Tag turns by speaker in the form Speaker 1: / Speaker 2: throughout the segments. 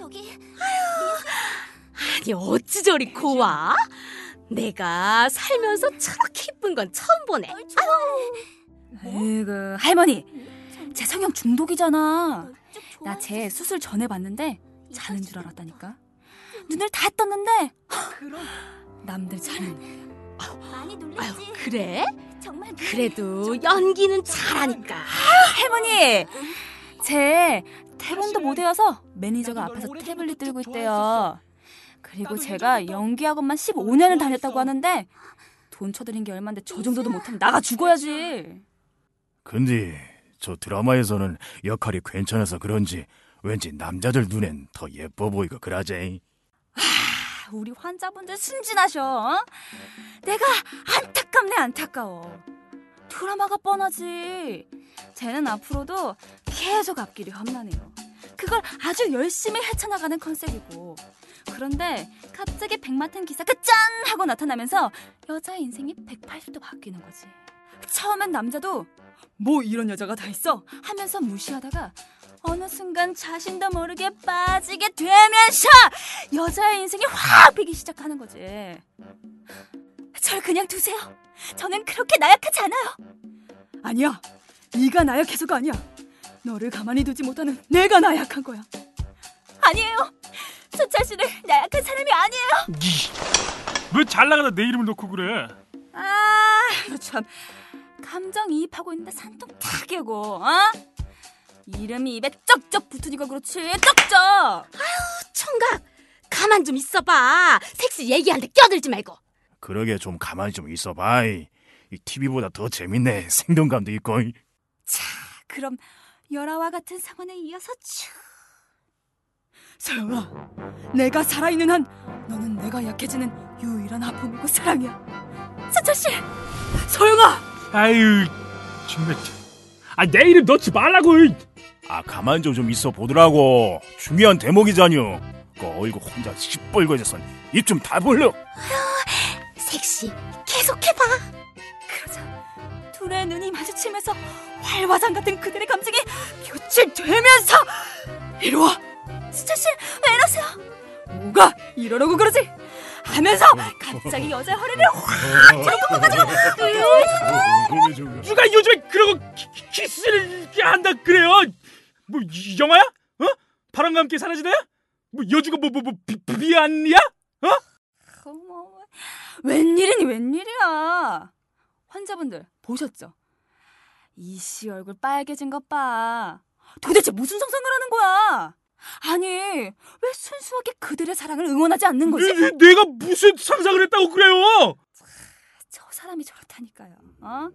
Speaker 1: 저기.
Speaker 2: 아니 어찌 저리 고와? 내가 살면서 저렇게 이쁜 건 처음 보네.
Speaker 3: 에이그 할머니. 제 성형 중독이잖아. 나제 수술 전에 봤는데 자는 줄 알았다니까. 눈을 다 떴는데. 남들 자는.
Speaker 1: 많이
Speaker 2: 아유
Speaker 1: 놀랬지.
Speaker 2: 그래?
Speaker 1: 정말
Speaker 2: 그래도 연기는 잘하니까.
Speaker 3: 할머니 제 대본도 못 외워서 매니저가 앞에서 태블릿 들고 있대요 그리고 제가 연기학원만 15년을 다녔다고 하는데 돈 처들인 게 얼만데 저 정도도 못하면 나가 죽어야지
Speaker 4: 근데 저 드라마에서는 역할이 괜찮아서 그런지 왠지 남자들 눈엔 더 예뻐 보이고 그러지.
Speaker 3: 우리 환자분들 순진하셔. 어? 내가 안타깝네 안타까워. 드라마가 뻔하지. 쟤는 앞으로도 계속 앞길이 험난해요. 그걸 아주 열심히 헤쳐나가는 컨셉이고. 그런데 갑자기 백 맡은 기사가 짠 하고 나타나면서 여자의 인생이 180도 바뀌는 거지. 처음엔 남자도 뭐 이런 여자가 다 있어 하면서 무시하다가 어느 순간 자신도 모르게 빠지게 되면서 여자의 인생이 확 비기 시작하는 거지. 절 그냥 두세요. 저는 그렇게 나약하지 않아요. 아니야. 네가 나약해서가 아니야. 너를 가만히 두지 못하는 내가 나약한 거야. 아니에요. 수철 씨는 나약한 사람이 아니에요.
Speaker 5: 왜 잘 나가다 내 이름을 넣고 그래?
Speaker 3: 아, 참. 감정이입하고 있는데 산통 탁 깨고, 어? 이름이 입에 쩍쩍 붙으니까 그렇지. 쩍쩍.
Speaker 2: 청각 가만 좀 있어봐. 섹시 얘기하는데 껴들지 말고.
Speaker 4: 그러게 좀 가만히 좀 있어봐. 이 TV보다 더 재밌네. 생동감도 있고.
Speaker 3: 자, 그럼 열아와 같은 상황에 이어서 쭉. 소영아, 내가 살아있는 한 너는 내가 약해지는 유일한 아픔이고 사랑이야. 수철 씨, 소영아.
Speaker 5: 아유 정말 아내 이름 넣지 말라고
Speaker 4: 아 가만 좀 좀 있어 보더라고. 중요한 대목이잖여. 그 얼굴 혼자 시뻘거져선 입 좀 다 벌려.
Speaker 2: 섹시 계속해봐.
Speaker 3: 그러자 둘의 눈이 마주치면서 활화산 같은 그들의 감정이 교칠되면서 이리 와 수철 씨 왜 이러세요? 뭐가 이러라고 그러지? 하면서 갑자기 여자의 허리를 확
Speaker 5: 누가 요즘에 그러고 키, 이렇게 한다 그래요? 뭐 이- 영화야? 어? 바람과 함께 사라지나요? 뭐 여주가 뭐뭐뭐 비안이야?
Speaker 3: 어머, 웬일이니 웬일이야 환자분들 보셨죠? 이씨 얼굴 빨개진 것 봐 도대체 무슨 상상을 하는 거야 아니 왜 순수하게 그들의 사랑을 응원하지 않는 거지?
Speaker 5: 내, 내가 무슨 상상을 했다고 그래요?
Speaker 3: 저 사람이 저렇다니까요. 어?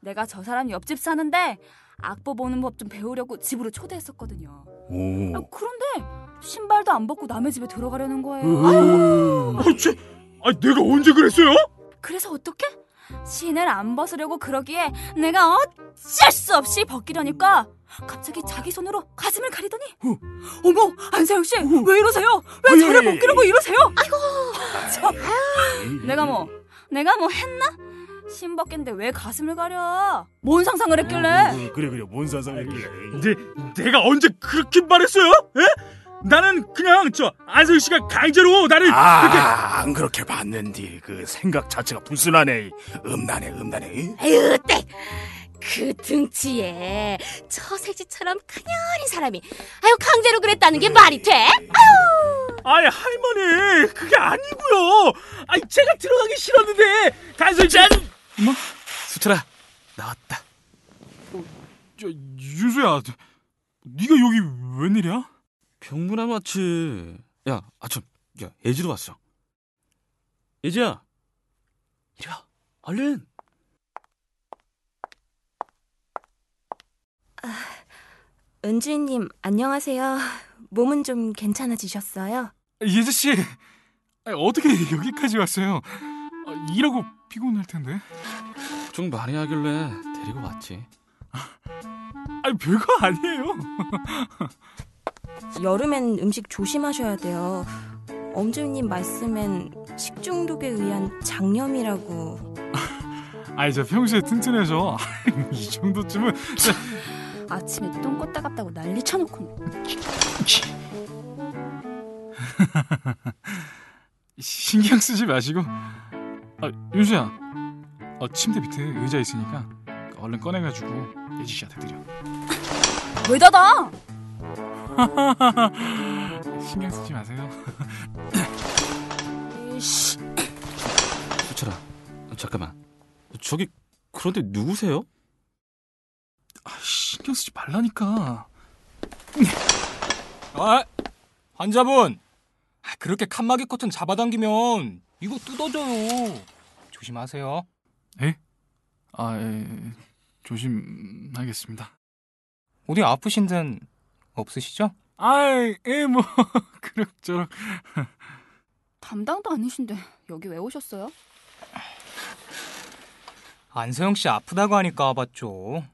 Speaker 3: 내가 저 사람 옆집 사는데 악보 보는 법 좀 배우려고 집으로 초대했었거든요.
Speaker 4: 오.
Speaker 3: 아, 그런데 신발도 안 벗고 남의 집에 들어가려는 거예요.
Speaker 5: 아, 쟤, 아 내가 언제 그랬어요?
Speaker 3: 그래서 어떻게? 신을 안 벗으려고 그러기에 내가 어쩔 수 없이 벗기려니까 갑자기 자기 손으로 가슴을 가리더니 어 머 안세영 씨 왜 이러세요? 왜 저를
Speaker 4: 예, 예,
Speaker 3: 벗기려고 이러세요? 아이고 저, 내가 뭐 내가 뭐 했나? 신 벗긴데 왜 가슴을 가려? 뭔 상상을 했길래?
Speaker 4: 어, 그래 그래 뭔 상상했길래.
Speaker 5: 내, 내가 언제 그렇게 말했어요? 에? 나는 그냥 저 안성 씨가 강제로 나를 그렇게
Speaker 4: 아, 안 그렇게 봤는디 그 생각 자체가 불순하네. 음란해, 음란해.
Speaker 2: 아유 땡. 그 등치에 저 섹시처럼 가녀린 사람이 아유 강제로 그랬다는 게 말이 돼?
Speaker 5: 아이 할머니 그게 아니고요. 아이 제가 들어가기 싫었는데 단순히 짠. 뭐? 수철아 나왔다. 어, 저 유수야, 네가 여기 웬일이야?
Speaker 6: 병문안 왔지. 야, 아참, 야, 예지도 왔어. 예지야, 이리 와, 얼른.
Speaker 7: 은주인님 안녕하세요. 몸은 좀 괜찮아지셨어요?
Speaker 5: 예지 씨, 어떻게 여기까지 왔어요? 아, 일하고 피곤할 텐데.
Speaker 6: 걱정 많이 하길래 데리고 왔지.
Speaker 5: 아니 별거 아니에요.
Speaker 7: 여름엔 음식 조심하셔야 돼요. 엄주인님 말씀엔 식중독에 의한 장염이라고.
Speaker 5: 아니 저 평소에 튼튼해서 이 정도쯤은
Speaker 3: 아침에 똥 껐다 갔다고 난리 쳐놓고
Speaker 5: 신경 쓰지 마시고. 아, 윤수야. 어, 침대 밑에 의자 있으니까 얼른 꺼내가지고 예지 씨한테 드려.
Speaker 3: 왜 닫아?
Speaker 5: 신경 쓰지 마세요.
Speaker 3: 이씨,
Speaker 6: 수철아, 잠깐만. 저기 그런데 누구세요?
Speaker 5: 아, 신경 쓰지 말라니까.
Speaker 1: 아, 환자분. 아, 그렇게 칸막이 커튼 잡아당기면 이거 뜯어져요. 조심하세요.
Speaker 5: 아, 예, 조심하겠습니다.
Speaker 1: 어디 아프신 데는 없으시죠?
Speaker 5: 아이, 예, 뭐 그럭저럭.
Speaker 3: 담당도 아니신데 여기 왜 오셨어요?
Speaker 1: 안서영 씨 아프다고 하니까 와봤죠.